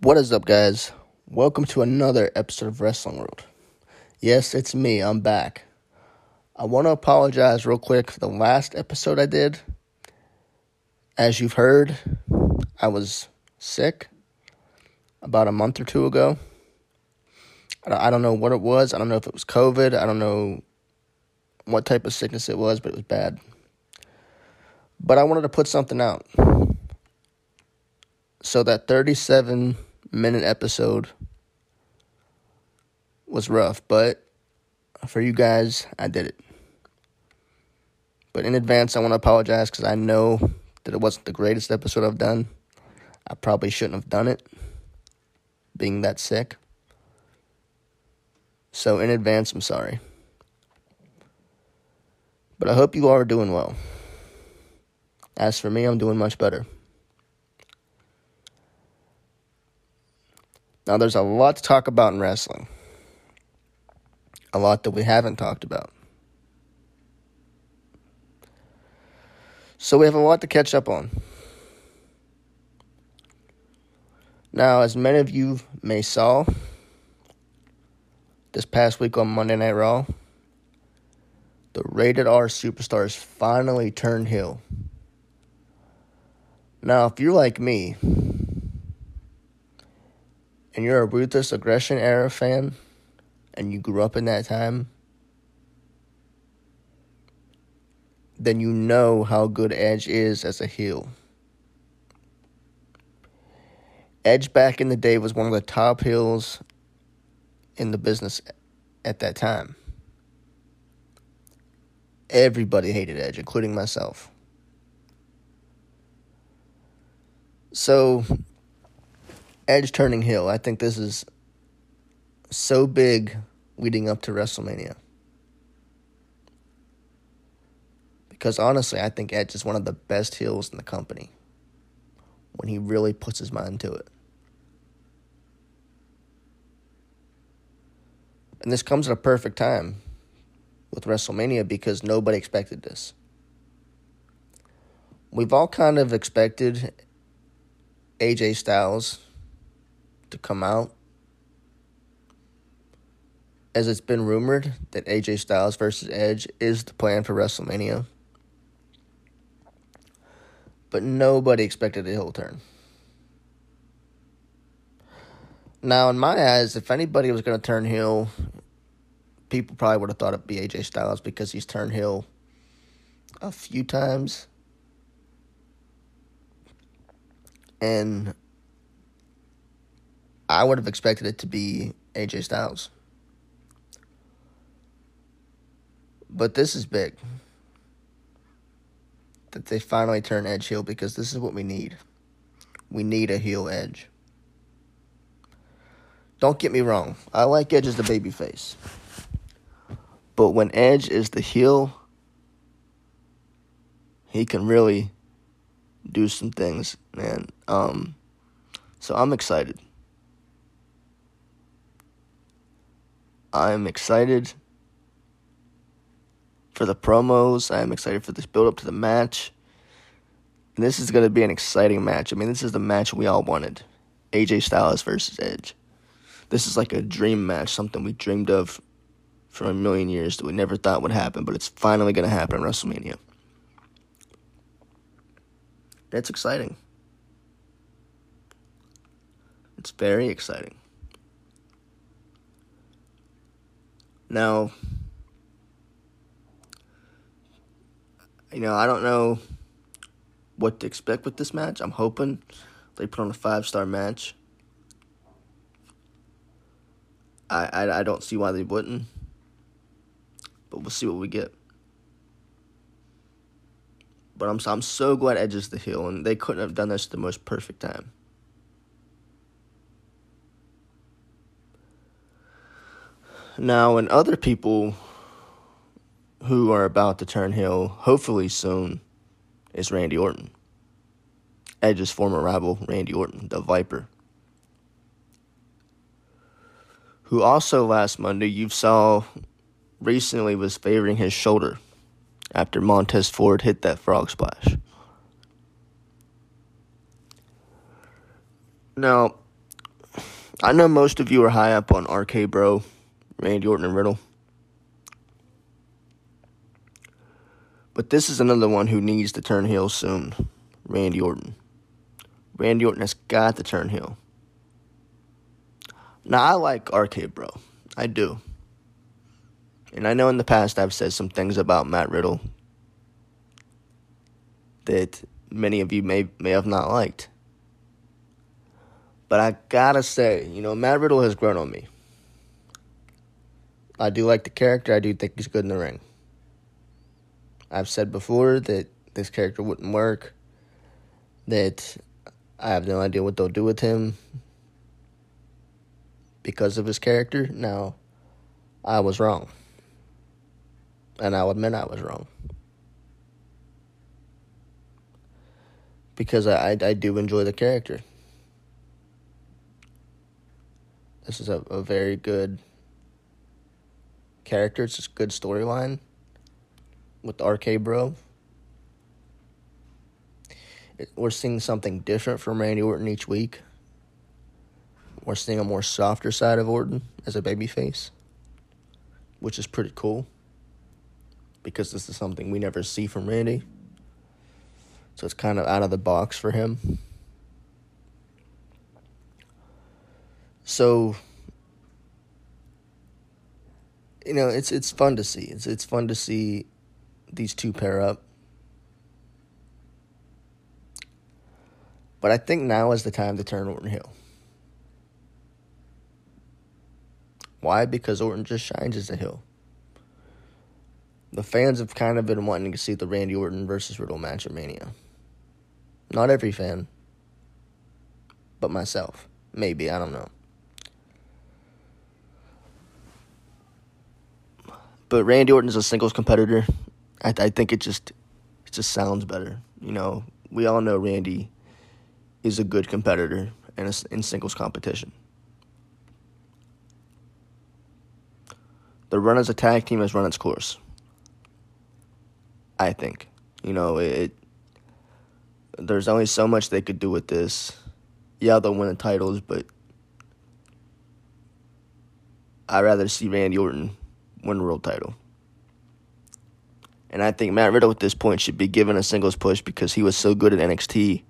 What is up, guys? Welcome to another episode of Wrestling World. Yes, it's me. I'm back. I want to apologize real quick for the last episode I did. As you've heard, I was sick about a month or two ago. I don't know what it was. I don't know if it was COVID. I don't know what type of sickness it was, but it was bad. But I wanted to put something out. So that 37 minute episode was rough, but for you guys, I did it. But in advance, I want to apologize because I know that it wasn't the greatest episode I've done. I probably shouldn't have done it, being that sick. So, in advance, I'm sorry. But I hope you are doing well. As for me, I'm doing much better. Now, there's a lot to talk about in wrestling, a lot that we haven't talked about. So, we have a lot to catch up on. Now, as many of you may saw, this past week on Monday Night Raw, the rated R superstars finally turned heel. Now, if you're like me, and you're a ruthless aggression era fan and you grew up in that time, then you know how good Edge is as a heel. Edge back in the day was one of the top heels in the business at that time. Everybody hated Edge, including myself. So Edge turning heel. I think this is so big leading up to WrestleMania. Because honestly, I think Edge is one of the best heels in the company when he really puts his mind to it. And this comes at a perfect time with WrestleMania because nobody expected this. We've all kind of expected AJ Styles to come out. As it's been rumored that AJ Styles versus Edge is the plan for WrestleMania. But nobody expected a heel turn. Now, in my eyes, if anybody was going to turn heel, people probably would have thought it'd be AJ Styles because he's turned heel a few times. And I would have expected it to be AJ Styles. But this is big. That they finally turn Edge heel because this is what we need. We need a heel Edge. Don't get me wrong. I like Edge as the babyface. But when Edge is the heel, he can really do some things, man. Um, so I'm excited. I'm excited for the promos. I'm excited for this build up to the match. And this is going to be an exciting match. I mean, this is the match we all wanted AJ Styles versus Edge. This is like a dream match, something we dreamed of for a million years that we never thought would happen, but it's finally going to happen at WrestleMania. That's exciting. It's very exciting. Now, you know, I don't know what to expect with this match. I'm hoping they put on a five star match. I, I I don't see why they wouldn't, but we'll see what we get. But I'm I'm so glad Edge is the heel, and they couldn't have done this at the most perfect time. Now, and other people who are about to turn heel, hopefully soon, is Randy Orton. Edge's former rival, Randy Orton, the Viper. Who also last Monday you saw recently was favoring his shoulder after Montez Ford hit that frog splash. Now, I know most of you are high up on RK Bro, Randy Orton, and Riddle. But this is another one who needs to turn heel soon Randy Orton. Randy Orton has got to turn heel. Now, I like RK Bro. I do. And I know in the past I've said some things about Matt Riddle that many of you may may have not liked. But I gotta say, you know, Matt Riddle has grown on me. I do like the character. I do think he's good in the ring. I've said before that this character wouldn't work. That I have no idea what they'll do with him because of his character. Now, I was wrong. And I'll admit I was wrong. Because I, I, I do enjoy the character. This is a, a very good character. It's a good storyline with RK Bro. We're seeing something different from Randy Orton each week. We're seeing a more softer side of Orton as a babyface, which is pretty cool because this is something we never see from Randy. So it's kind of out of the box for him. So you know, it's it's fun to see. It's it's fun to see these two pair up. But I think now is the time to turn Orton heel. Why? Because Orton just shines as a heel. The fans have kind of been wanting to see the Randy Orton versus Riddle match at Mania. Not every fan, but myself. Maybe, I don't know. But Randy Orton is a singles competitor. I, I think it just it just sounds better. You know, we all know Randy is a good competitor in a, in singles competition. The run as a tag team has run its course. I think, you know, it. There's only so much they could do with this. Yeah, they'll win the titles, but I'd rather see Randy Orton win world title. And I think Matt Riddle at this point should be given a singles push because he was so good at NXT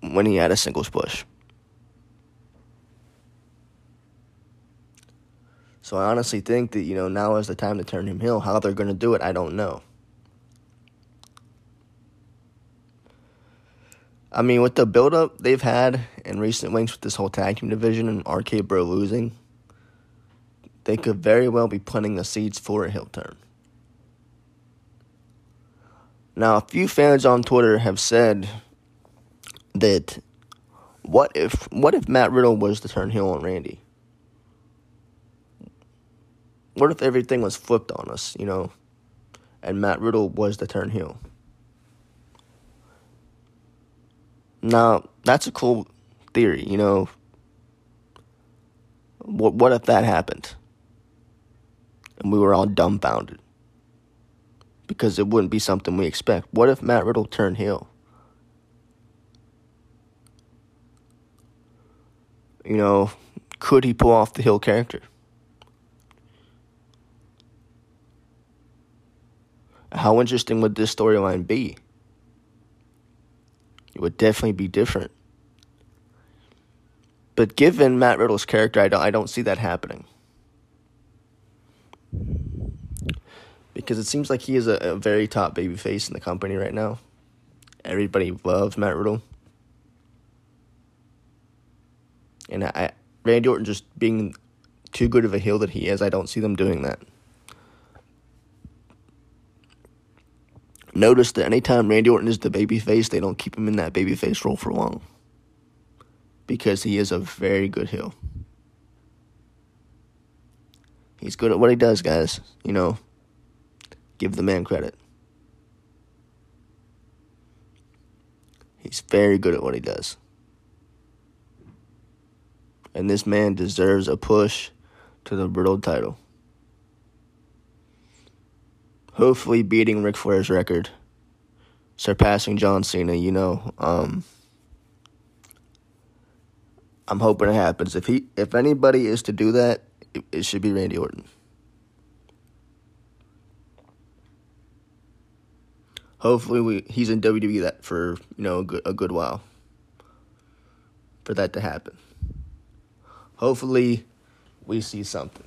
when he had a singles push. So I honestly think that, you know, now is the time to turn him heel. How they're going to do it, I don't know. I mean, with the build-up they've had in recent weeks with this whole tag team division and RK Bro losing, they could very well be planting the seeds for a heel turn. Now, a few fans on Twitter have said that what if what if Matt Riddle was to turn heel on Randy? What if everything was flipped on us, you know, and Matt Riddle was to turn heel? Now, that's a cool theory, you know. What what if that happened? And we were all dumbfounded because it wouldn't be something we expect. What if Matt Riddle turned heel? You know, could he pull off the heel character? How interesting would this storyline be? It would definitely be different. But given Matt Riddle's character, I don't, I don't see that happening. Because it seems like he is a, a very top baby face in the company right now. Everybody loves Matt Riddle. And I, Randy Orton just being too good of a heel that he is, I don't see them doing that. Notice that anytime Randy Orton is the baby face, they don't keep him in that baby face role for long. Because he is a very good heel. He's good at what he does, guys. You know, give the man credit. He's very good at what he does. And this man deserves a push to the world title. Hopefully, beating Ric Flair's record, surpassing John Cena. You know, um, I'm hoping it happens. If he, if anybody is to do that, it, it should be Randy Orton. Hopefully, we he's in WWE that for you know a good, a good while. For that to happen. Hopefully, we see something.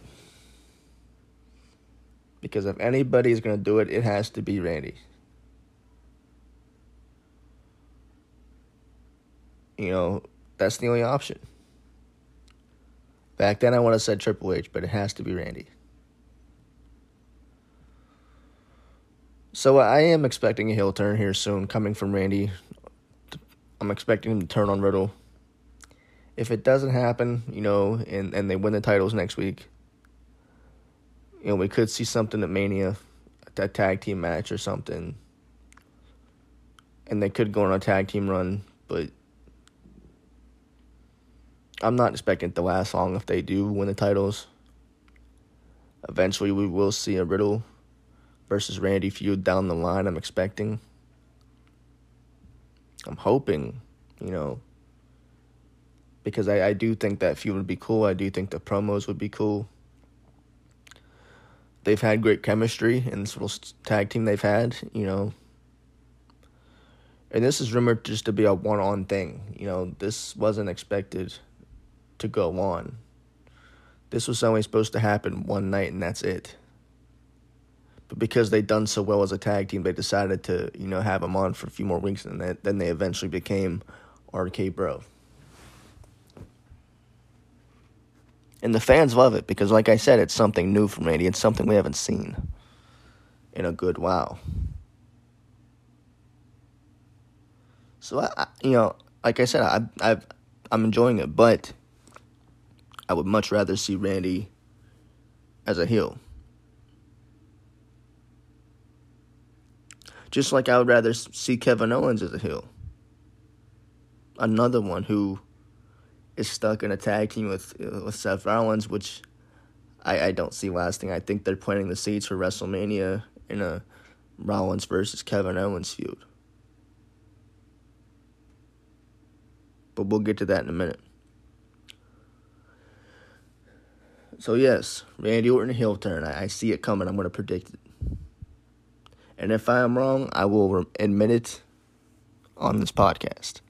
Because if anybody is going to do it, it has to be Randy. You know, that's the only option. Back then, I would have said Triple H, but it has to be Randy. So I am expecting a heel turn here soon, coming from Randy. I'm expecting him to turn on Riddle. If it doesn't happen, you know, and, and they win the titles next week, you know, we could see something at Mania, a tag team match or something. And they could go on a tag team run, but I'm not expecting to last long if they do win the titles. Eventually, we will see a Riddle versus Randy feud down the line. I'm expecting. I'm hoping, you know, because I, I do think that feud would be cool. I do think the promos would be cool. They've had great chemistry in this little tag team they've had, you know. And this is rumored just to be a one on thing. You know, this wasn't expected to go on. This was only supposed to happen one night and that's it. But because they'd done so well as a tag team, they decided to, you know, have them on for a few more weeks and then they eventually became RK Bro. And the fans love it because, like I said, it's something new for Randy. It's something we haven't seen in a good while. So, I, you know, like I said, I, I've, I'm enjoying it, but I would much rather see Randy as a heel. Just like I would rather see Kevin Owens as a heel. Another one who is stuck in a tag team with with Seth Rollins, which I, I don't see lasting. I think they're planting the seeds for WrestleMania in a Rollins versus Kevin Owens feud. But we'll get to that in a minute. So yes, Randy Orton heel turn. I, I see it coming. I'm going to predict it. And if I am wrong, I will admit it on this podcast.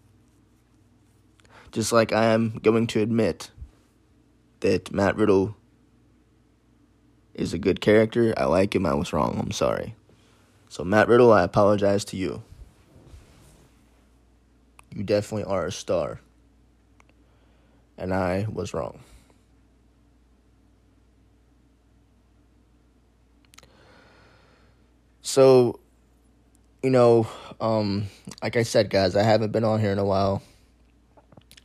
Just like I am going to admit that Matt Riddle is a good character. I like him. I was wrong. I'm sorry. So, Matt Riddle, I apologize to you. You definitely are a star. And I was wrong. So, you know, um, like I said, guys, I haven't been on here in a while.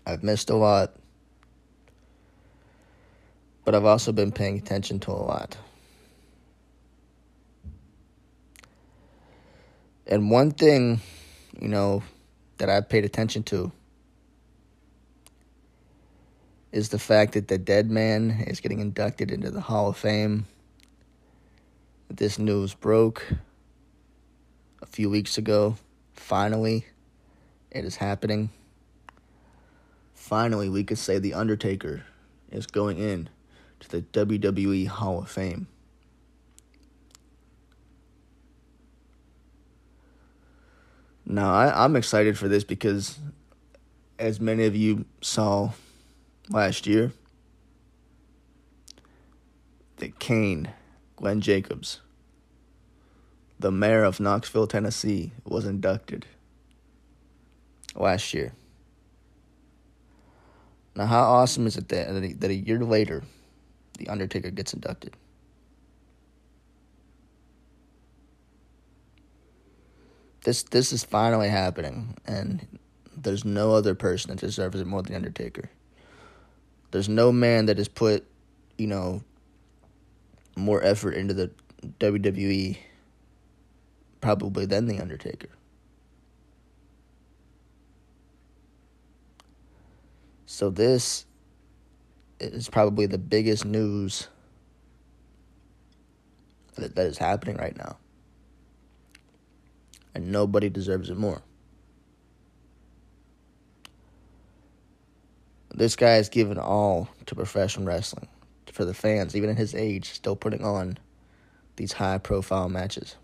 I've missed a lot. But I've also been paying attention to a lot. And one thing, you know, that I've paid attention to is the fact that the dead man is getting inducted into the Hall of Fame. This news broke a few weeks ago. Finally, it is happening finally we could say The Undertaker is going in to the WWE Hall of Fame. Now, I, I'm excited for this because, as many of you saw last year, that Kane, Glenn Jacobs, the mayor of Knoxville, Tennessee, was inducted last year. Now, how awesome is it that, that a year later, The Undertaker gets inducted? This this is finally happening, and there's no other person that deserves it more than The Undertaker. There's no man that has put, you know, more effort into the WWE probably than The Undertaker. So this is probably the biggest news that, that is happening right now. And nobody deserves it more. This guy has given all to professional wrestling for the fans, even at his age, still putting on these high profile matches.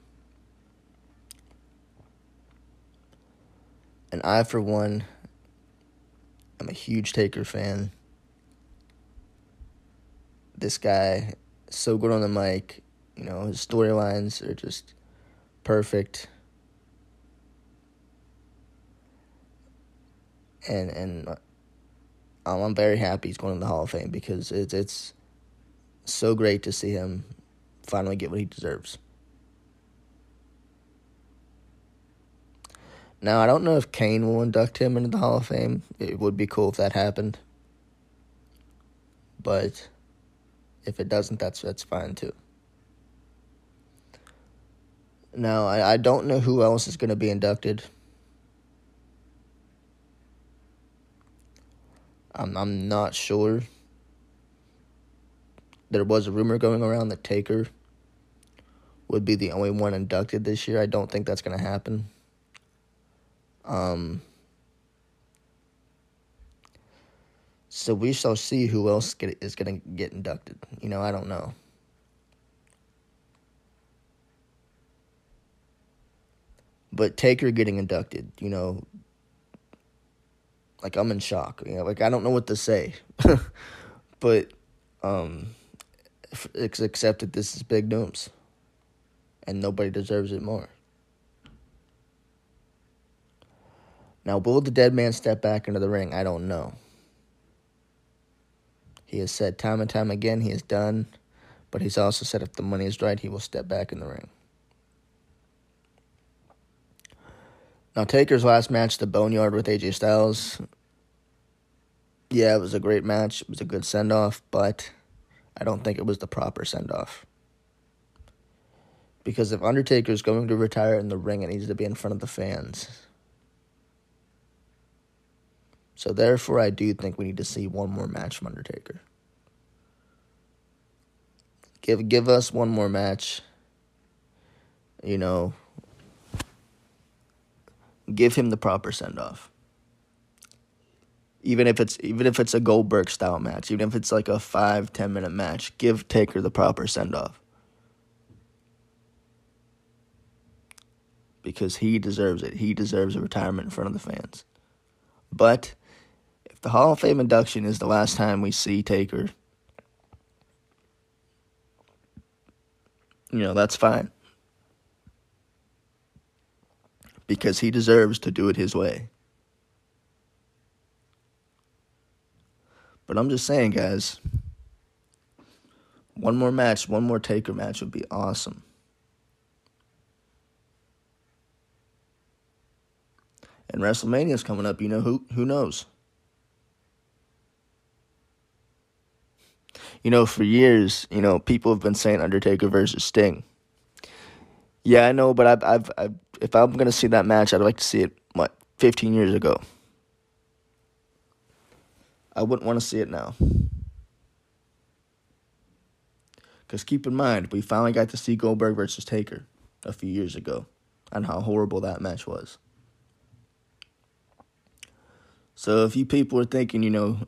And I, for one, am a huge Taker fan. This guy, so good on the mic. You know, his storylines are just perfect. And and um, I'm very happy he's going to the Hall of Fame because it's it's so great to see him finally get what he deserves. Now, I don't know if Kane will induct him into the Hall of Fame. It would be cool if that happened. But if it doesn't, that's that's fine too. Now, I, I don't know who else is going to be inducted. I'm I'm not sure. There was a rumor going around that Taker would be the only one inducted this year. I don't think that's going to happen. Um, so we shall see who else get, is going to get inducted. You know, I don't know. But Taker getting inducted, you know, like I'm in shock. You know, like I don't know what to say. but um, it's accepted this is big news, and nobody deserves it more. Now, will the dead man step back into the ring? I don't know. He has said time and time again he is done, but he's also said if the money is right, he will step back in the ring. Now, Taker's last match, the Boneyard with AJ Styles. Yeah, it was a great match. It was a good send off, but I don't think it was the proper send off. Because if Undertaker's going to retire in the ring, it needs to be in front of the fans. So therefore, I do think we need to see one more match from Undertaker. Give give us one more match. You know, give him the proper send off. Even if it's even if it's a Goldberg style match, even if it's like a five ten minute match, give Taker the proper send off. Because he deserves it. He deserves a retirement in front of the fans. But the Hall of Fame induction is the last time we see Taker, you know, that's fine. Because he deserves to do it his way. But I'm just saying, guys, one more match, one more Taker match would be awesome. And WrestleMania's coming up, you know who who knows? You know, for years, you know, people have been saying Undertaker versus Sting. Yeah, I know, but I've, I've, I've if I'm gonna see that match, I'd like to see it what 15 years ago. I wouldn't want to see it now. Because keep in mind, we finally got to see Goldberg versus Taker a few years ago, and how horrible that match was. So if you people are thinking, you know,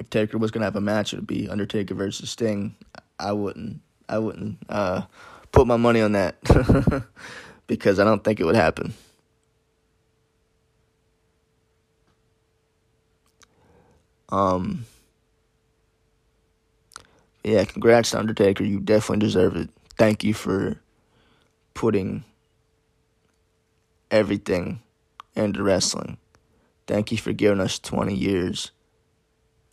if Taker was gonna have a match, it'd be Undertaker versus Sting. I wouldn't. I wouldn't uh, put my money on that because I don't think it would happen. Um. Yeah, congrats to Undertaker. You definitely deserve it. Thank you for putting everything into wrestling. Thank you for giving us 20 years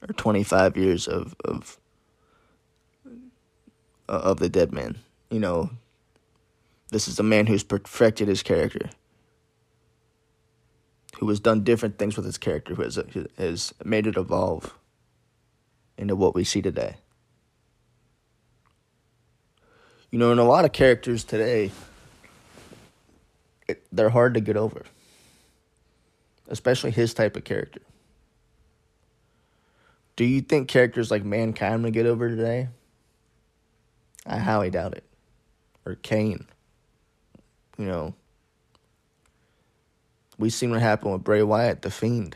or 25 years of of uh, of the dead man. You know, this is a man who's perfected his character, who has done different things with his character, who has has made it evolve into what we see today. You know, in a lot of characters today, it, they're hard to get over, especially his type of character. Do you think characters like Mankind will get over today? I highly doubt it. Or Kane. You know, we seen what happened with Bray Wyatt, the Fiend.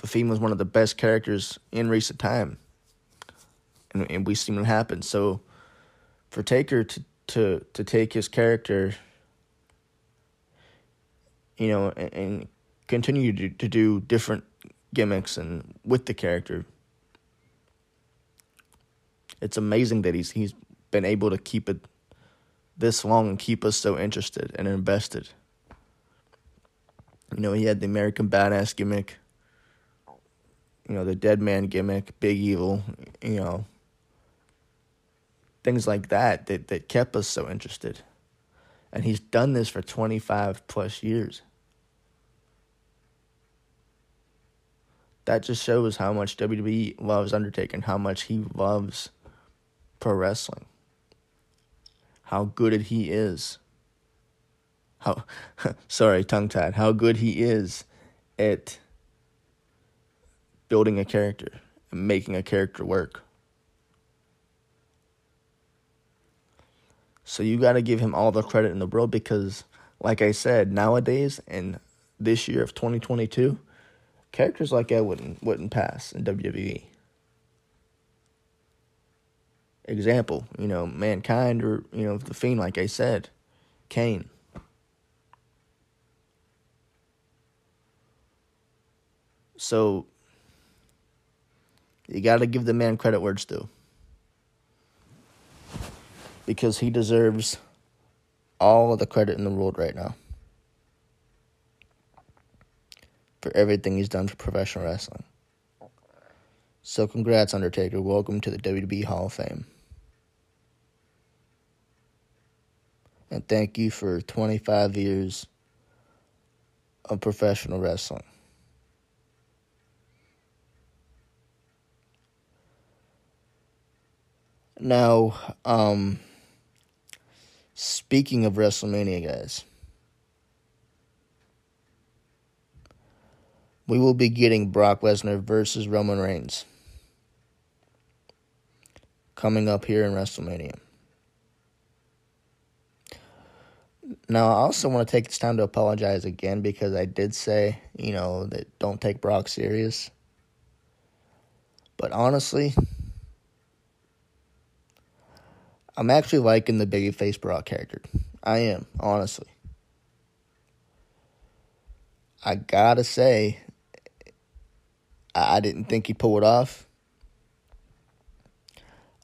The Fiend was one of the best characters in recent time and, and we seen what happened. So for Taker to to to take his character, you know, and, and continue to, to do different gimmicks and with the character, it's amazing that he's he's been able to keep it this long and keep us so interested and invested. You know, he had the American Badass gimmick, you know, the Dead Man gimmick, Big Evil, you know, things like that that, that kept us so interested. And he's done this for 25 plus years. That just shows how much WWE loves Undertaker and how much he loves pro wrestling. How good he is. How sorry, tongue tied. How good he is at building a character and making a character work. So you got to give him all the credit in the world because, like I said, nowadays and this year of 2022, characters like that wouldn't wouldn't pass in WWE. Example, you know, Mankind or you know the Fiend, like I said, Kane. So you got to give the man credit where it's due because he deserves all of the credit in the world right now for everything he's done for professional wrestling. So, congrats, Undertaker. Welcome to the WWE Hall of Fame. And thank you for 25 years of professional wrestling. Now, um, Speaking of WrestleMania, guys, we will be getting Brock Lesnar versus Roman Reigns coming up here in WrestleMania. Now, I also want to take this time to apologize again because I did say, you know, that don't take Brock serious. But honestly, I'm actually liking the babyface Brock character. I am, honestly. I gotta say, I didn't think he'd pull it off.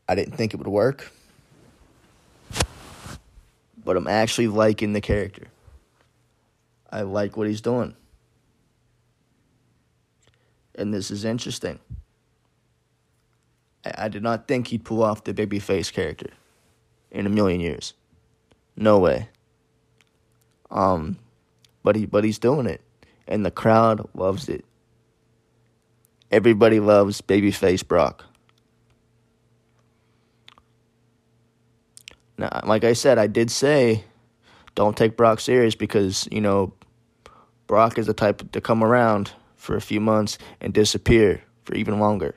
I didn't think it would work. But I'm actually liking the character. I like what he's doing. And this is interesting. I, I did not think he'd pull off the babyface character in a million years. No way. Um, but he but he's doing it, and the crowd loves it. Everybody loves babyface Brock. Now, like I said, I did say, don't take Brock serious because you know, Brock is the type to come around for a few months and disappear for even longer.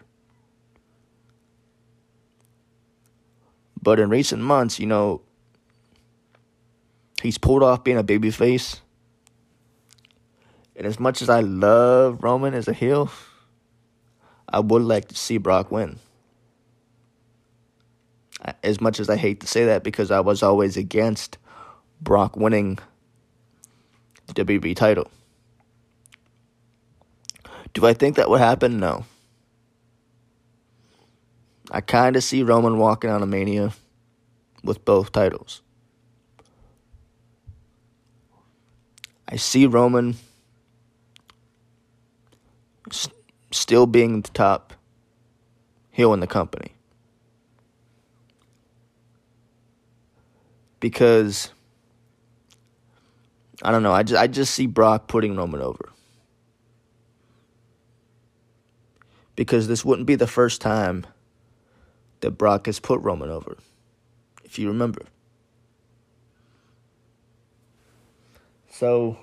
But in recent months, you know, he's pulled off being a babyface. And as much as I love Roman as a heel, I would like to see Brock win. As much as I hate to say that because I was always against Brock winning the WWE title. Do I think that would happen? No. I kind of see Roman walking out of Mania with both titles. I see Roman still being the top heel in the company. Because I don't know, I just I just see Brock putting Roman over. Because this wouldn't be the first time that Brock has put Roman over. If you remember. So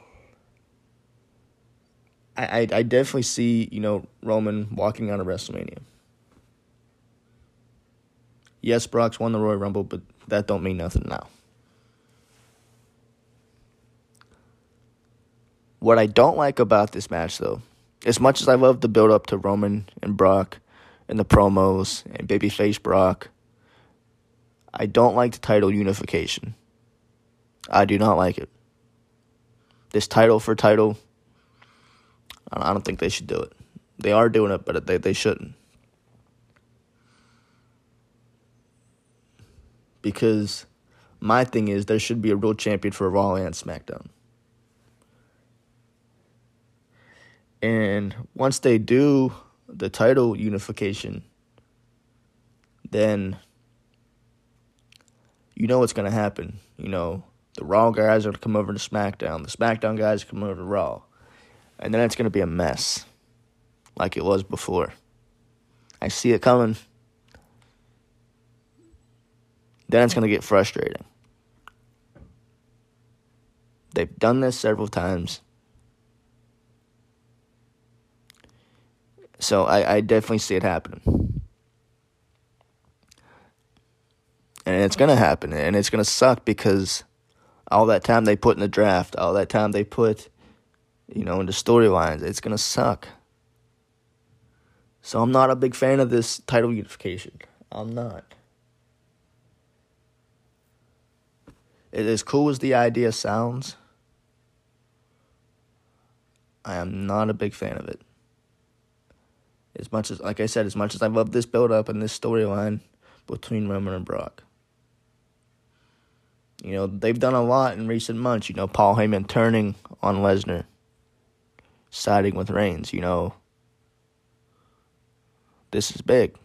I, I, definitely see, you know, Roman walking out of WrestleMania. Yes, Brock's won the Royal Rumble, but that don't mean nothing now. What I don't like about this match, though, as much as I love the build up to Roman and Brock and the promos and babyface Brock, I don't like the title unification. I do not like it. This title for title, I don't think they should do it. They are doing it, but they, they shouldn't. Because my thing is, there should be a real champion for Raw and SmackDown. And once they do the title unification, then you know what's going to happen. You know, the Raw guys are going to come over to SmackDown, the SmackDown guys come over to Raw. And then it's going to be a mess like it was before. I see it coming. Then it's going to get frustrating. They've done this several times. So I, I definitely see it happening. And it's going to happen. And it's going to suck because all that time they put in the draft, all that time they put, you know, in the storylines, it's going to suck. So I'm not a big fan of this title unification. I'm not. As cool as the idea sounds, I am not a big fan of it. As much as, like I said, as much as I love this build up and this storyline between Roman and Brock. You know, they've done a lot in recent months. You know, Paul Heyman turning on Lesnar, siding with Reigns. You know, this is big.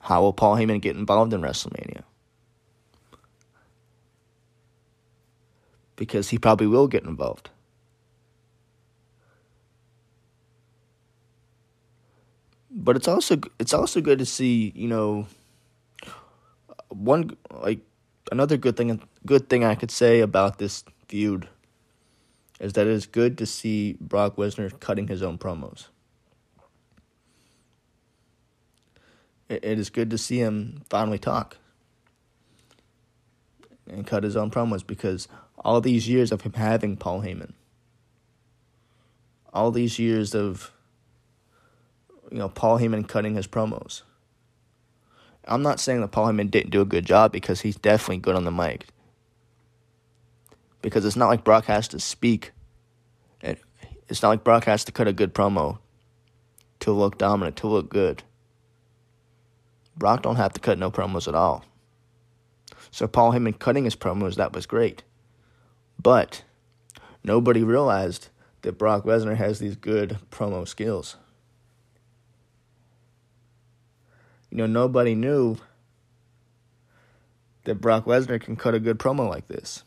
How will Paul Heyman get involved in WrestleMania? Because he probably will get involved. but it's also it's also good to see you know one like another good thing good thing I could say about this feud is that it is good to see Brock Lesnar cutting his own promos. It, it is good to see him finally talk and cut his own promos because all these years of him having Paul Heyman, all these years of you know, Paul Heyman cutting his promos. I'm not saying that Paul Heyman didn't do a good job because he's definitely good on the mic. Because it's not like Brock has to speak. It's not like Brock has to cut a good promo to look dominant, to look good. Brock don't have to cut no promos at all. So Paul Heyman cutting his promos, that was great. But nobody realized that Brock Lesnar has these good promo skills. you know, nobody knew that Brock Lesnar can cut a good promo like this.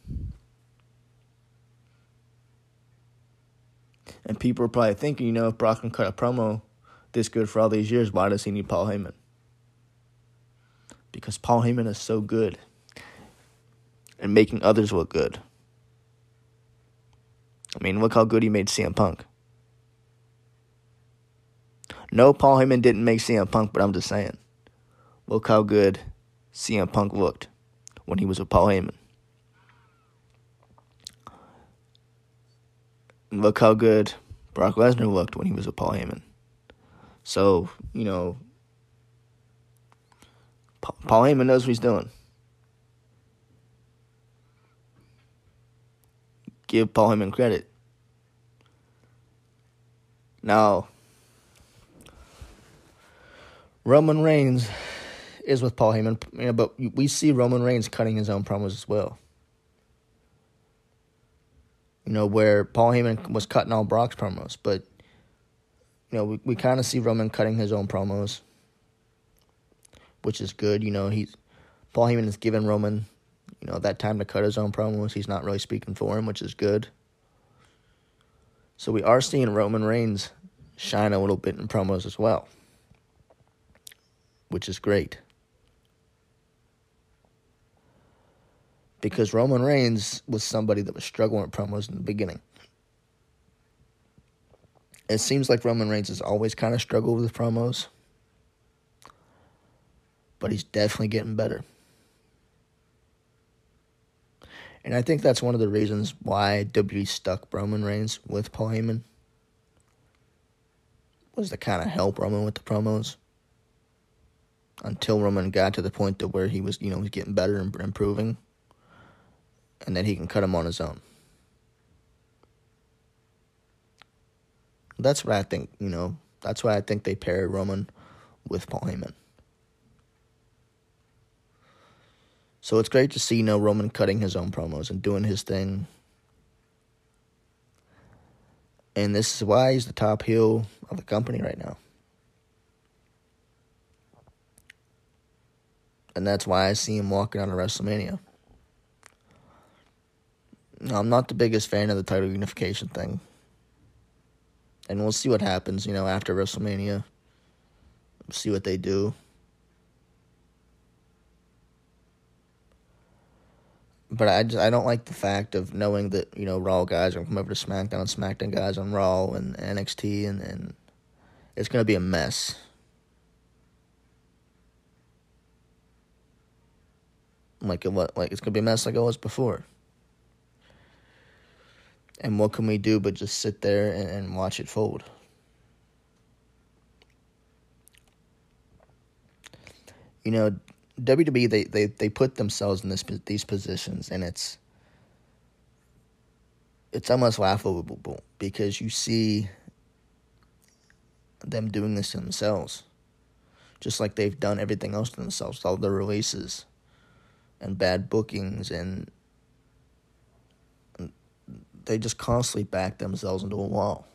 And people are probably thinking, you know, if Brock can cut a promo this good for all these years, why does he need Paul Heyman? Because Paul Heyman is so good and making others look good. I mean, look how good he made CM Punk. No, Paul Heyman didn't make CM Punk, but I'm just saying. Look how good CM Punk looked when he was with Paul Heyman. And look how good Brock Lesnar looked when he was with Paul Heyman. So, you know, Paul Heyman knows what he's doing. Give Paul Heyman credit. Now, Roman Reigns is with Paul Heyman, but we see Roman Reigns cutting his own promos as well. You know, where Paul Heyman was cutting all Brock's promos, but you know, we, we kind of see Roman cutting his own promos, which is good. You know, he's Paul Heyman has given Roman, you know, that time to cut his own promos. He's not really speaking for him, which is good. So we are seeing Roman Reigns shine a little bit in promos as well which is great. Because Roman Reigns was somebody that was struggling with promos in the beginning. It seems like Roman Reigns has always kind of struggled with promos, but he's definitely getting better. And I think that's one of the reasons why WWE stuck Roman Reigns with Paul Heyman was to kind of help Roman with the promos until Roman got to the point to where he was, you know, he's getting better and improving, and then he can cut him on his own. That's what I think, you know, that's why I think they paired Roman with Paul Heyman. So it's great to see, you know, Roman cutting his own promos and doing his thing. And this is why he's the top heel of the company right now. And that's why I see him walking out of WrestleMania. I'm not the biggest fan of the title unification thing. And we'll see what happens, you know, after WrestleMania. See what they do. But I just I don't like the fact of knowing that, you know, Raw guys are gonna come over to SmackDown, SmackDown guys on Raw and NXT and, and it's gonna be a mess. Like it like it's gonna be a mess like it was before. And what can we do but just sit there and, and watch it fold? You know, WWE they, they, they put themselves in this these positions and it's it's almost laughable because you see them doing this to themselves. Just like they've done everything else to themselves, all the releases and bad bookings and they just constantly back themselves into a wall.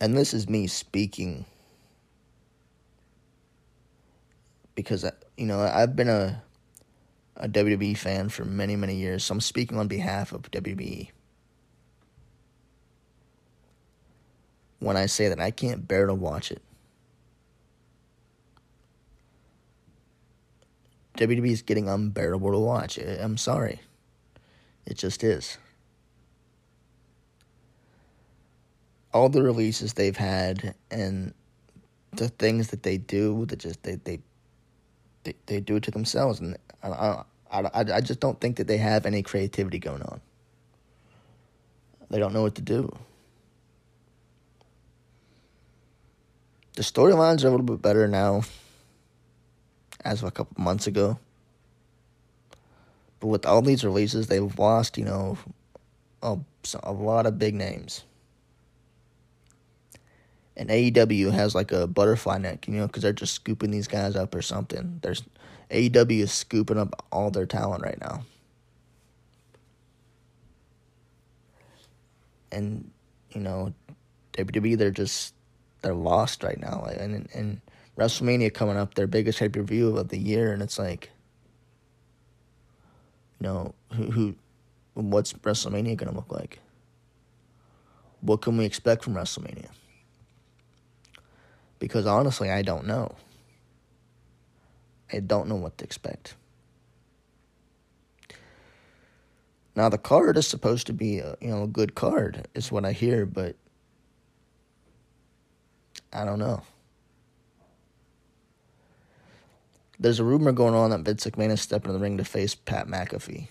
And this is me speaking because you know I've been a a WWE fan for many many years, so I'm speaking on behalf of WWE. When I say that I can't bear to watch it. WWE is getting unbearable to watch. I'm sorry. It just is. All the releases they've had and the things that they do that just they they they, they do it to themselves and I, I, I, I just don't think that they have any creativity going on. They don't know what to do. The storylines are a little bit better now as of a couple months ago. But with all these releases, they've lost, you know, a, a lot of big names. And AEW has like a butterfly neck, you know, because they're just scooping these guys up or something. There's AEW is scooping up all their talent right now. And you know, WWE they're just they're lost right now. And and WrestleMania coming up, their biggest pay per view of the year, and it's like know, who, who what's WrestleMania going to look like? What can we expect from WrestleMania? Because honestly, I don't know. I don't know what to expect. Now the card is supposed to be a you know a good card is what I hear, but I don't know. There's a rumor going on that Vince McMahon is stepping in the ring to face Pat McAfee.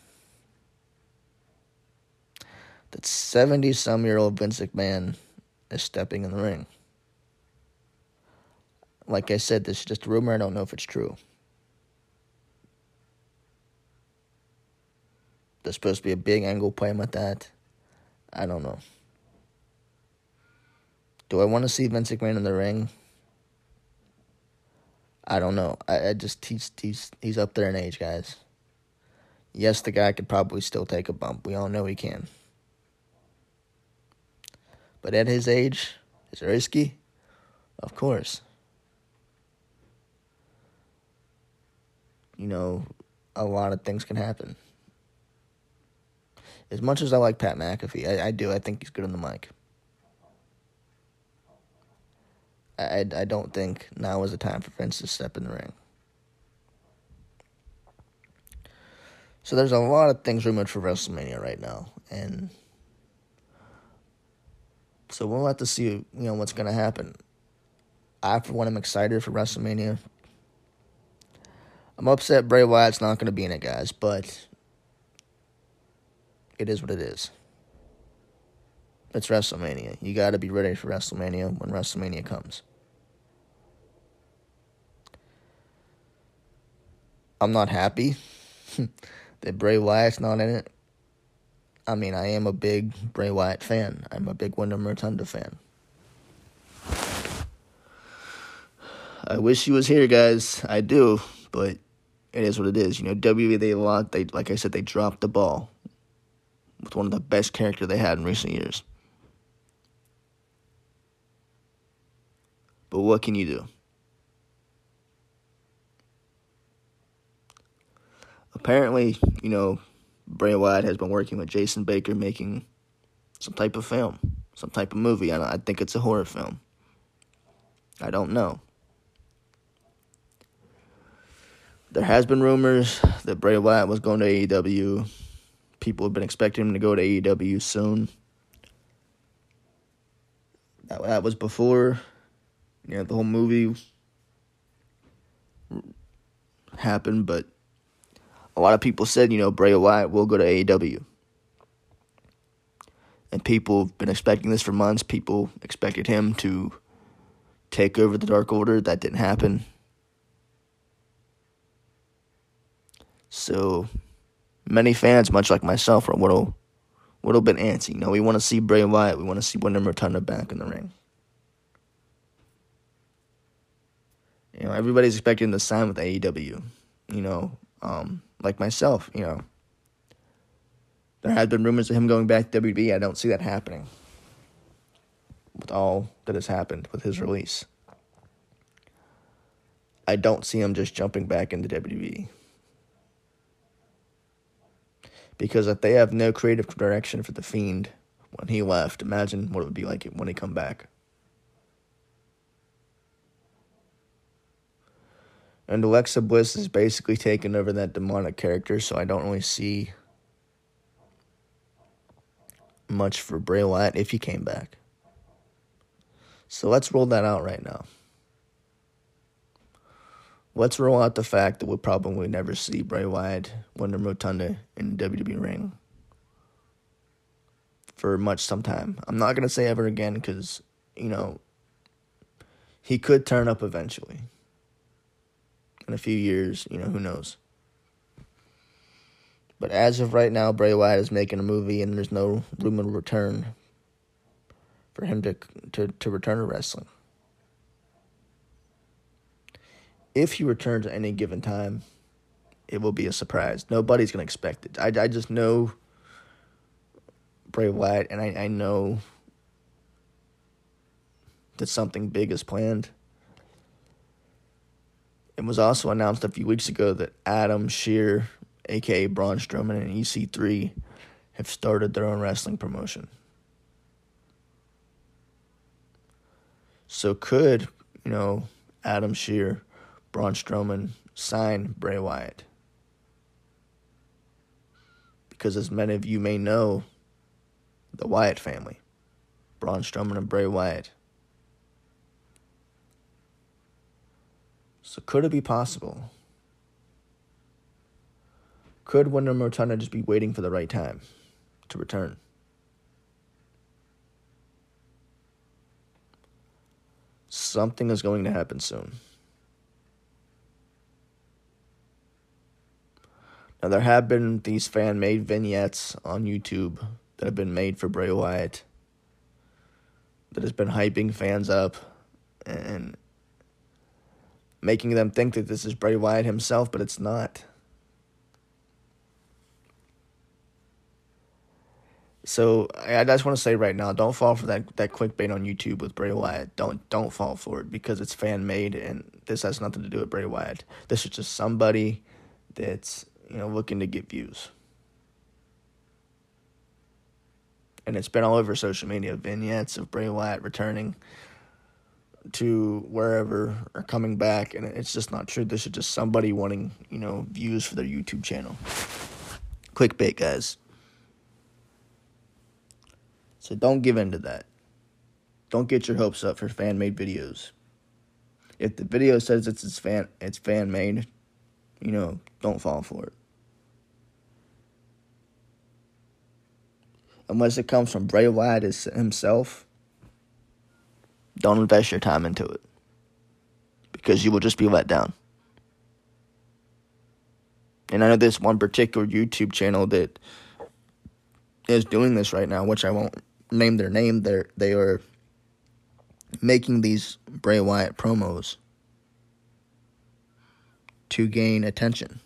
That 70 some year old Vince McMahon is stepping in the ring. Like I said, this is just a rumor. I don't know if it's true. There's supposed to be a big angle playing with that. I don't know. Do I want to see Vince McMahon in the ring? I don't know. I, I just he's he's he's up there in age, guys. Yes, the guy could probably still take a bump. We all know he can. But at his age, is it risky? Of course. You know, a lot of things can happen. As much as I like Pat McAfee, I, I do. I think he's good on the mic. I, I, don't think now is the time for Vince to step in the ring. So there's a lot of things rumored for WrestleMania right now, and so we'll have to see, you know, what's gonna happen. I, for one, am excited for WrestleMania. I'm upset Bray Wyatt's not gonna be in it, guys, but it is what it is. It's WrestleMania. You got to be ready for WrestleMania when WrestleMania comes. I'm not happy that Bray Wyatt's not in it. I mean, I am a big Bray Wyatt fan. I'm a big Windham Rotunda fan. I wish he was here, guys. I do, but it is what it is. You know, WWE they lot. They like I said, they dropped the ball with one of the best characters they had in recent years. But what can you do? Apparently, you know, Bray Wyatt has been working with Jason Baker making some type of film, some type of movie. I, I think it's a horror film. I don't know. There has been rumors that Bray Wyatt was going to AEW. People have been expecting him to go to AEW soon. That, that was before you know, the whole movie happened, but a lot of people said, you know, Bray Wyatt will go to AEW. And people have been expecting this for months. People expected him to take over the Dark Order. That didn't happen. So many fans, much like myself, are a little, little bit antsy. You know, we want to see Bray Wyatt. We want to see Windham Rotunda back in the ring. You know, everybody's expecting to sign with AEW. You know, um, like myself, you know. There have been rumors of him going back to WWE. I don't see that happening with all that has happened with his release. I don't see him just jumping back into WWE. Because if they have no creative direction for The Fiend when he left, imagine what it would be like when he come back. And Alexa Bliss is basically taking over that demonic character, so I don't really see much for Bray Wyatt if he came back. So let's roll that out right now. Let's roll out the fact that we'll probably never see Bray Wyatt, Windham Rotunda in WWE ring for much some time. I'm not gonna say ever again because you know he could turn up eventually in a few years, you know, who knows. But as of right now, Bray Wyatt is making a movie, and there's no room in return for him to to to return to wrestling. If he returns at any given time, it will be a surprise. Nobody's gonna expect it. I I just know Bray Wyatt, and I I know that something big is planned. It was also announced a few weeks ago that Adam Scherr, aka Braun Strowman, and EC3 have started their own wrestling promotion. So could, you know, Adam Scherr, Braun Strowman sign Bray Wyatt? Because as many of you may know, the Wyatt family, Braun Strowman and Bray Wyatt, So could it be possible? Could Windham Rotunda just be waiting for the right time to return? Something is going to happen soon. Now, there have been these fan made vignettes on YouTube that have been made for Bray Wyatt that has been hyping fans up and making them think that this is Bray Wyatt himself, but it's not. So I just want to say right now, don't fall for that that clickbait on YouTube with Bray Wyatt. Don't don't fall for it because it's fan made and this has nothing to do with Bray Wyatt. This is just somebody that's you know looking to get views. And it's been all over social media vignettes of Bray Wyatt returning to wherever are coming back, and it's just not true. This is just somebody wanting, you know, views for their YouTube channel. Clickbait, guys. So don't give in to that. Don't get your hopes up for fan made videos. If the video says it's, it's fan it's fan made, you know, don't fall for it. Unless it comes from Bray Wyatt himself, don't invest your time into it. Because you will just be let down. And I know this one particular YouTube channel that is doing this right now, which I won't name their name. They're, they are making these Bray Wyatt promos to gain attention.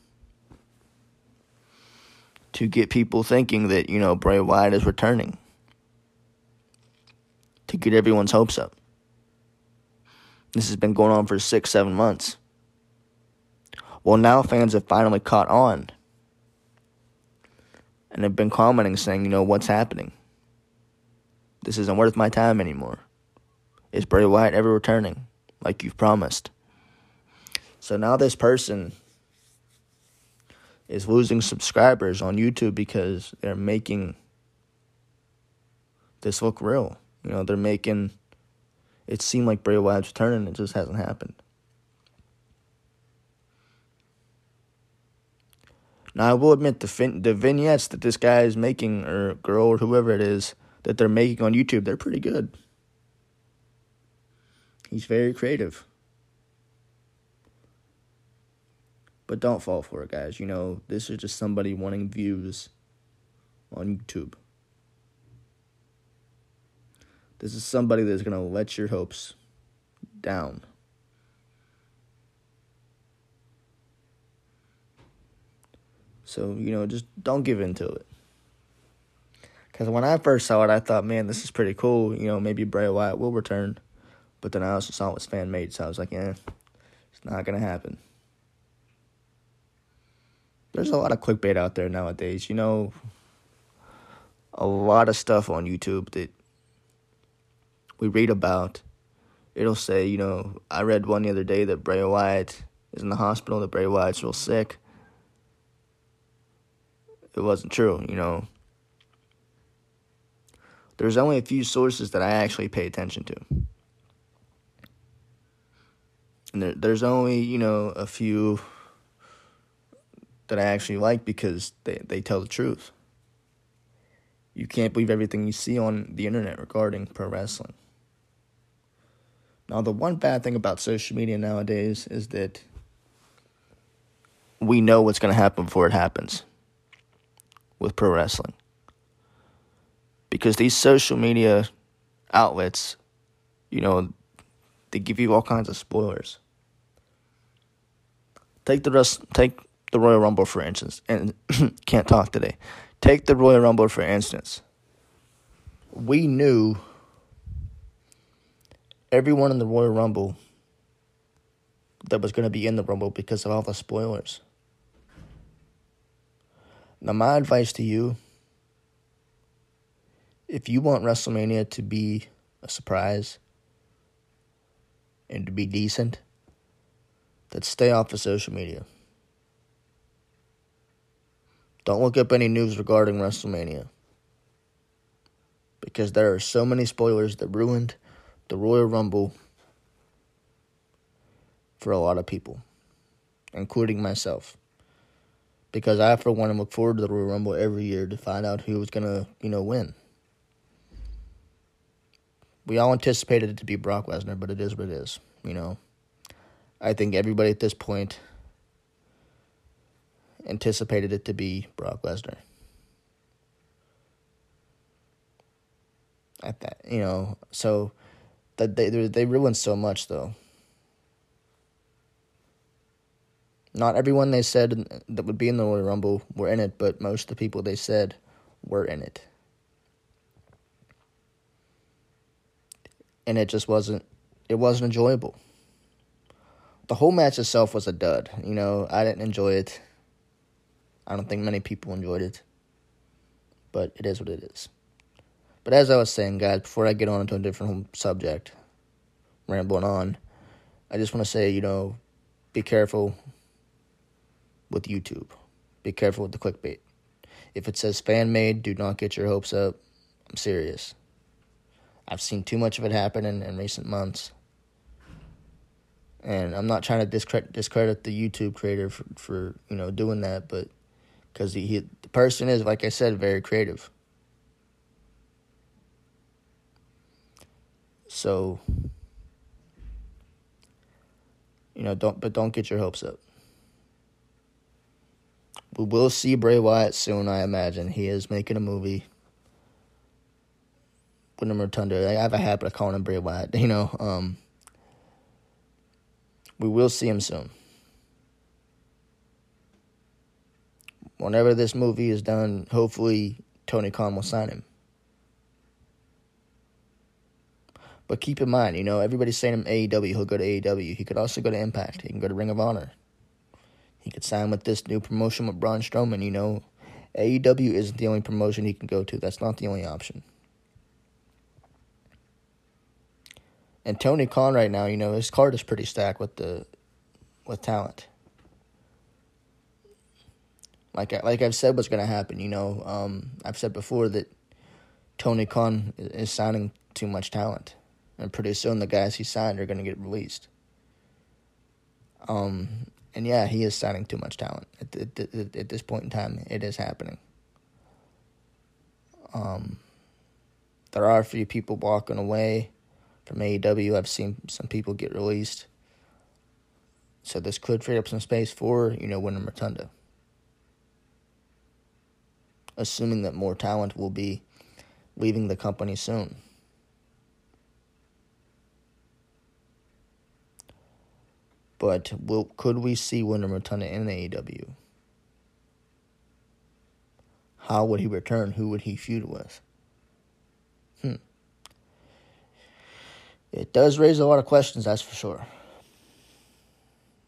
To get people thinking that, you know, Bray Wyatt is returning. To get everyone's hopes up. This has been going on for six, seven months. Well, now fans have finally caught on and have been commenting saying, you know, what's happening? This isn't worth my time anymore. Is Bray Wyatt ever returning like you've promised? So now this person is losing subscribers on YouTube because they're making this look real. You know, they're making it seemed like Bray Wyatt's returning. It just hasn't happened. Now I will admit the fin- the vignettes that this guy is making or girl or whoever it is that they're making on YouTube, they're pretty good. He's very creative. But don't fall for it, guys. You know, this is just somebody wanting views on YouTube. This is somebody that's going to let your hopes down. So, you know, just don't give in to it. Because when I first saw it, I thought, man, this is pretty cool. You know, maybe Bray Wyatt will return. But then I also saw it was fan made, so I was like, yeah, it's not going to happen. There's a lot of clickbait out there nowadays. You know, a lot of stuff on YouTube that we read about. It'll say, you know, I read one the other day that Bray Wyatt is in the hospital, that Bray Wyatt's real sick it wasn't true, you know. There's only a few sources that I actually pay attention to. And there, there's only, you know, a few that I actually like because they, they tell the truth. You can't believe everything you see on the internet regarding pro wrestling. Now, the one bad thing about social media nowadays is that we know what's going to happen before it happens with pro wrestling. Because these social media outlets, you know, they give you all kinds of spoilers. Take the rest, take the Royal Rumble for instance, and can't talk today. Take the Royal Rumble for instance. We knew everyone in the Royal Rumble that was going to be in the Rumble because of all the spoilers. Now, my advice to you if you want WrestleMania to be a surprise and to be decent, then stay off of social media. Don't look up any news regarding WrestleMania. Because there are so many spoilers that ruined the Royal Rumble for a lot of people, including myself because I, for one, look forward to the Royal Rumble every year to find out who was gonna, you know, win. We all anticipated it to be Brock Lesnar, but it is what it is. You know, I think everybody at this point anticipated it to be Brock Lesnar. At that, you know, so that they they ruined so much though. Not everyone they said that would be in the Royal Rumble were in it, but most of the people they said were in it. And it just wasn't it wasn't enjoyable. The whole match itself was a dud. You know, I didn't enjoy it. I don't think many people enjoyed it. But it is what it is. But as I was saying, guys, before I get on into a different subject, rambling on. I just want to say, you know, be careful with YouTube. Be careful with the clickbait. If it says fan made, do not get your hopes up. I'm serious. I've seen too much of it happen in, in recent months. And I'm not trying to discredit, discredit the YouTube creator for, for you know doing that, but because he, he the person is like I said very creative. So you know don't but don't get your hopes up. We will see Bray Wyatt soon, I imagine. He is making a movie. Windham Rotunda. I have a habit of calling him Bray Wyatt. You know, um, we will see him soon. Whenever this movie is done, hopefully Tony Khan will sign him. But keep in mind, you know, everybody's saying him AEW, he'll go to AEW. He could also go to Impact. He can go to Ring of Honor. He could sign with this new promotion with Braun Strowman, you know. AEW isn't the only promotion he can go to. That's not the only option. And Tony Khan right now, you know, his card is pretty stacked with the with talent. Like I, like I've said, what's going to happen? You know, um, I've said before that Tony Khan is signing too much talent, and pretty soon the guys he signed are going to get released. Um, and yeah, he is signing too much talent at, at, at, this point in time. It is happening. Um, there are a few people walking away from AEW. I've seen some people get released. So this could free up some space for, you know, Windham Rotunda. Assuming that more talent will be leaving the company soon. But will could we see Windham Rotunda in AEW? How would he return? Who would he feud with? Hmm. It does raise a lot of questions, that's for sure.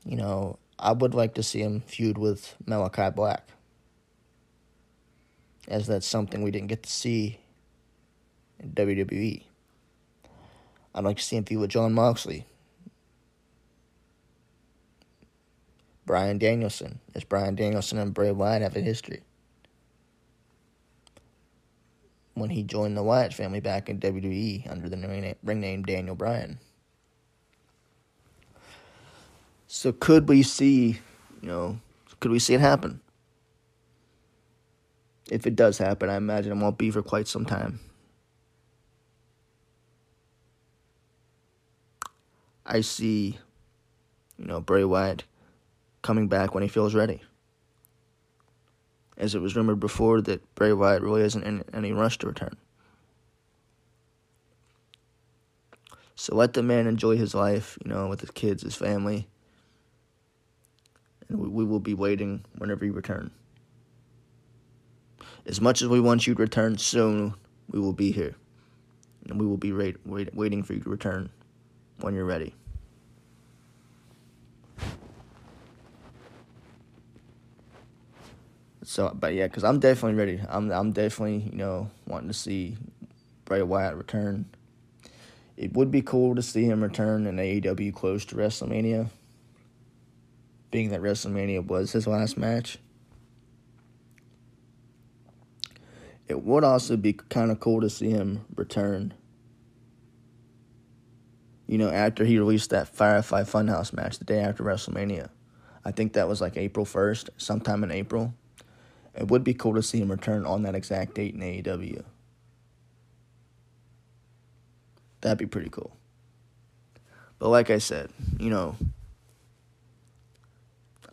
You know, I would like to see him feud with Malachi Black. As that's something we didn't get to see in WWE. I'd like to see him feud with Jon Moxley. Bryan Danielson. As Bryan Danielson and Bray Wyatt have a history. When he joined the Wyatt family back in WWE under the ring name Daniel Bryan. So could we see, you know, could we see it happen? If it does happen, I imagine it won't be for quite some time. I see, you know, Bray Wyatt coming back when he feels ready. As it was rumored before that Bray Wyatt really isn't in any rush to return. So let the man enjoy his life, you know, with his kids, his family. And we, will be waiting whenever you return. As much as we want you to return soon, we will be here. And we will be wait, wait, waiting for you to return when you're ready. So, but yeah, because I'm definitely ready. I'm I'm definitely you know wanting to see Bray Wyatt return. It would be cool to see him return in AEW close to WrestleMania. Being that WrestleMania was his last match. It would also be kind of cool to see him return. You know, after he released that Firefly Funhouse match the day after WrestleMania. I think that was like April 1st, sometime in April. It would be cool to see him return on that exact date in AEW. That'd be pretty cool. But like I said, you know,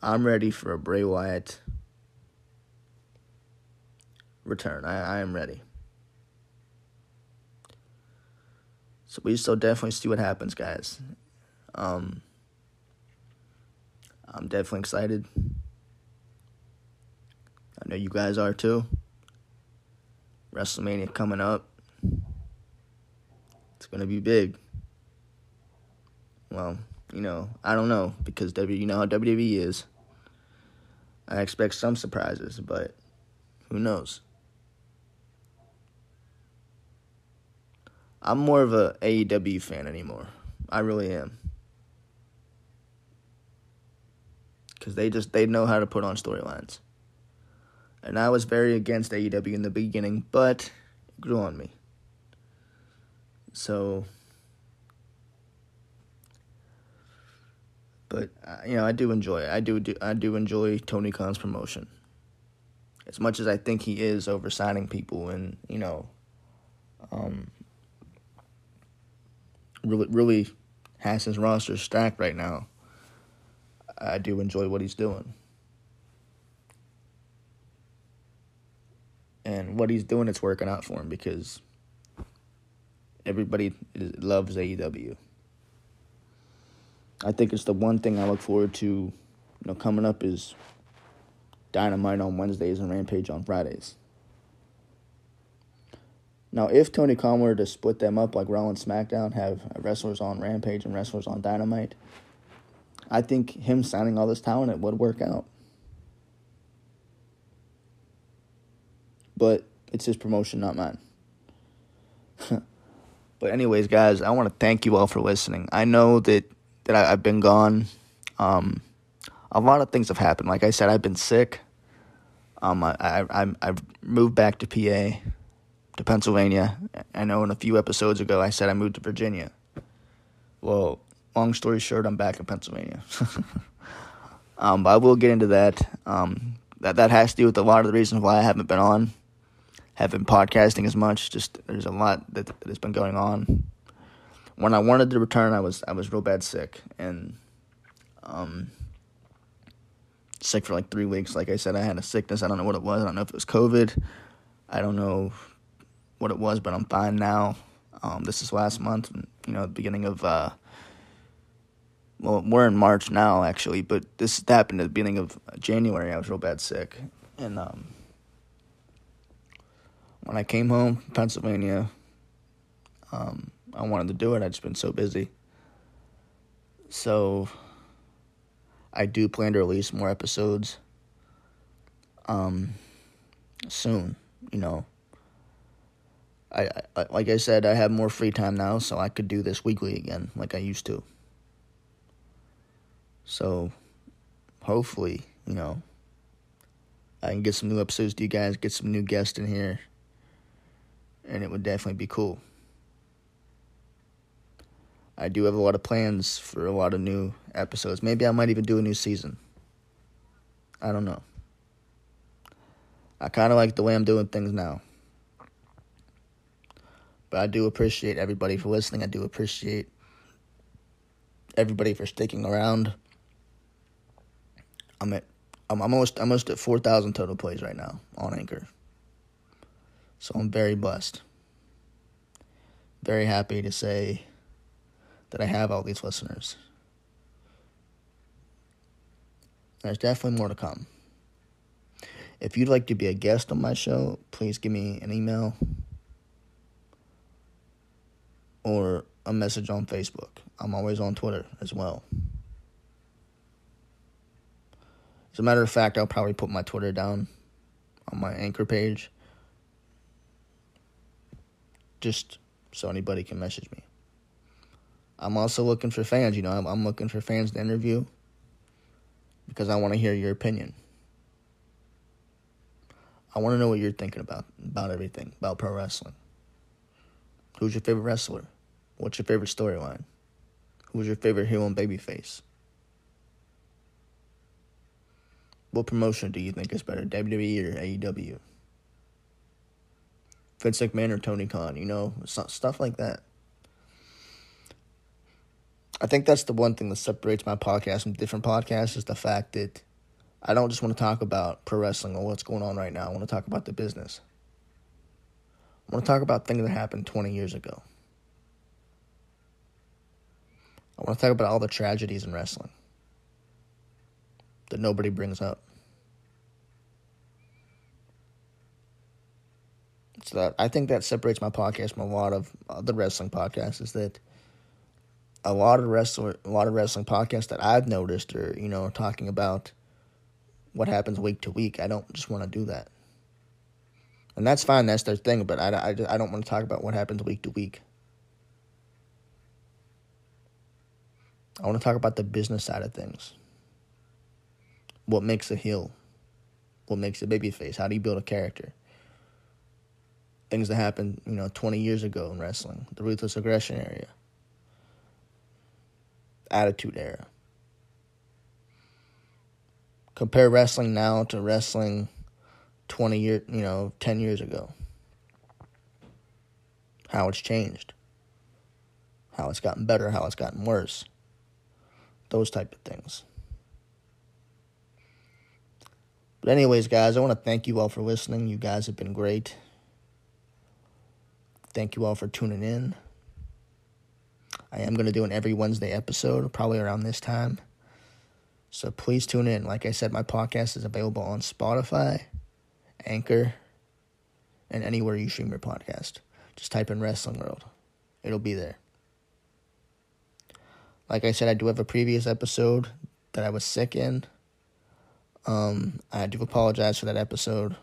I'm ready for a Bray Wyatt return. I, I am ready. So we still definitely see what happens, guys. Um, I'm definitely excited. I know you guys are too. WrestleMania coming up. It's gonna be big. Well, you know, I don't know because W, you know how WWE is. I expect some surprises, but who knows? I'm more of a AEW fan anymore. I really am. Because they just they know how to put on storylines. And I was very against AEW in the beginning, but it grew on me. So, but uh, you know, I do enjoy it. I do, do I do enjoy Tony Khan's promotion. As much as I think he is over signing people and you know, um, really really has his roster stacked right now. I do enjoy what he's doing. And what he's doing, it's working out for him because everybody loves AEW. I think it's the one thing I look forward to, you know, coming up is Dynamite on Wednesdays and Rampage on Fridays. Now, if Tony Khan were to split them up like Raw and SmackDown, have wrestlers on Rampage and wrestlers on Dynamite, I think him signing all this talent it would work out. But it's his promotion, not mine. but anyways, guys, I want to thank you all for listening. I know that that I, have been gone. Um, a lot of things have happened. Like I said, I've been sick. Um, I, I, I I've moved back to PA, to Pennsylvania. I know in a few episodes ago I said I moved to Virginia. Well, long story short, I'm back in Pennsylvania. um, but I will get into that. Um, that that has to do with a lot of the reasons why I haven't been on, haven't been podcasting as much. Just there's a lot that, that has been going on. When I wanted to return, I was I was real bad sick and um, sick for like three weeks. Like I said, I had a sickness. I don't know what it was. I don't know if it was COVID. I don't know what it was, but I'm fine now. Um, this is last month, you know, the beginning of uh, well, we're in March now actually, but this happened at the beginning of January. I was real bad sick, and um, when I came home from Pennsylvania, um, I wanted to do it. I'd just been so busy. So I do plan to release more episodes um, soon. You know, I, I like I said, I have more free time now, so I could do this weekly again, like I used to. So hopefully, you know, I can get some new episodes to you guys, get some new guests in here, and it would definitely be cool. I do have a lot of plans for a lot of new episodes. Maybe I might even do a new season. I don't know. I kind of like the way I'm doing things now. But I do appreciate everybody for listening. I do appreciate everybody for sticking around. I'm at I'm almost almost at four thousand total plays right now on Anchor. So I'm very blessed. Very happy to say that I have all these listeners. There's definitely more to come. If you'd like to be a guest on my show, please give me an email or a message on Facebook. I'm always on Twitter as well. As a matter of fact, I'll probably put my Twitter down on my anchor page just so anybody can message me. I'm also looking for fans, you know, I'm, I'm looking for fans to interview because I want to hear your opinion. I want to know what you're thinking about about everything, about pro wrestling. Who's your favorite wrestler? What's your favorite storyline? Who's your favorite heel and babyface? What promotion do you think is better, WWE or AEW? Vince McMahon or Tony Khan, you know, stuff like that. I think that's the one thing that separates my podcast from different podcasts is the fact that I don't just want to talk about pro wrestling or what's going on right now. I want to talk about the business. I want to talk about things that happened 20 years ago. I want to talk about all the tragedies in wrestling that nobody brings up. So that I think that separates my podcast from a lot of other wrestling podcasts is that a lot of wrestler a lot of wrestling podcasts that I've noticed are, you know, talking about what happens week to week. I don't just want to do that. And that's fine, that's their thing, but I, I, I don't want to talk about what happens week to week. I want to talk about the business side of things. What makes a heel? What makes a babyface? How do you build a character? Things that happened, you know, 20 years ago in wrestling, the ruthless aggression area, attitude era. Compare wrestling now to wrestling 20 years, you know, 10 years ago. How it's changed. How it's gotten better, how it's gotten worse. Those type of things. But anyways, guys, I want to thank you all for listening. You guys have been great. Thank you all for tuning in. I am going to do an every Wednesday episode, probably around this time. So please tune in. Like I said, my podcast is available on Spotify, Anchor, and anywhere you stream your podcast. Just type in Wrestling World, it'll be there. Like I said, I do have a previous episode that I was sick in. Um, I do apologize for that episode.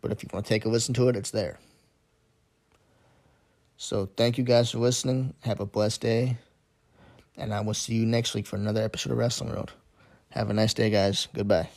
But if you want to take a listen to it, it's there. So thank you guys for listening. Have a blessed day. And I will see you next week for another episode of Wrestling World. Have a nice day, guys. Goodbye.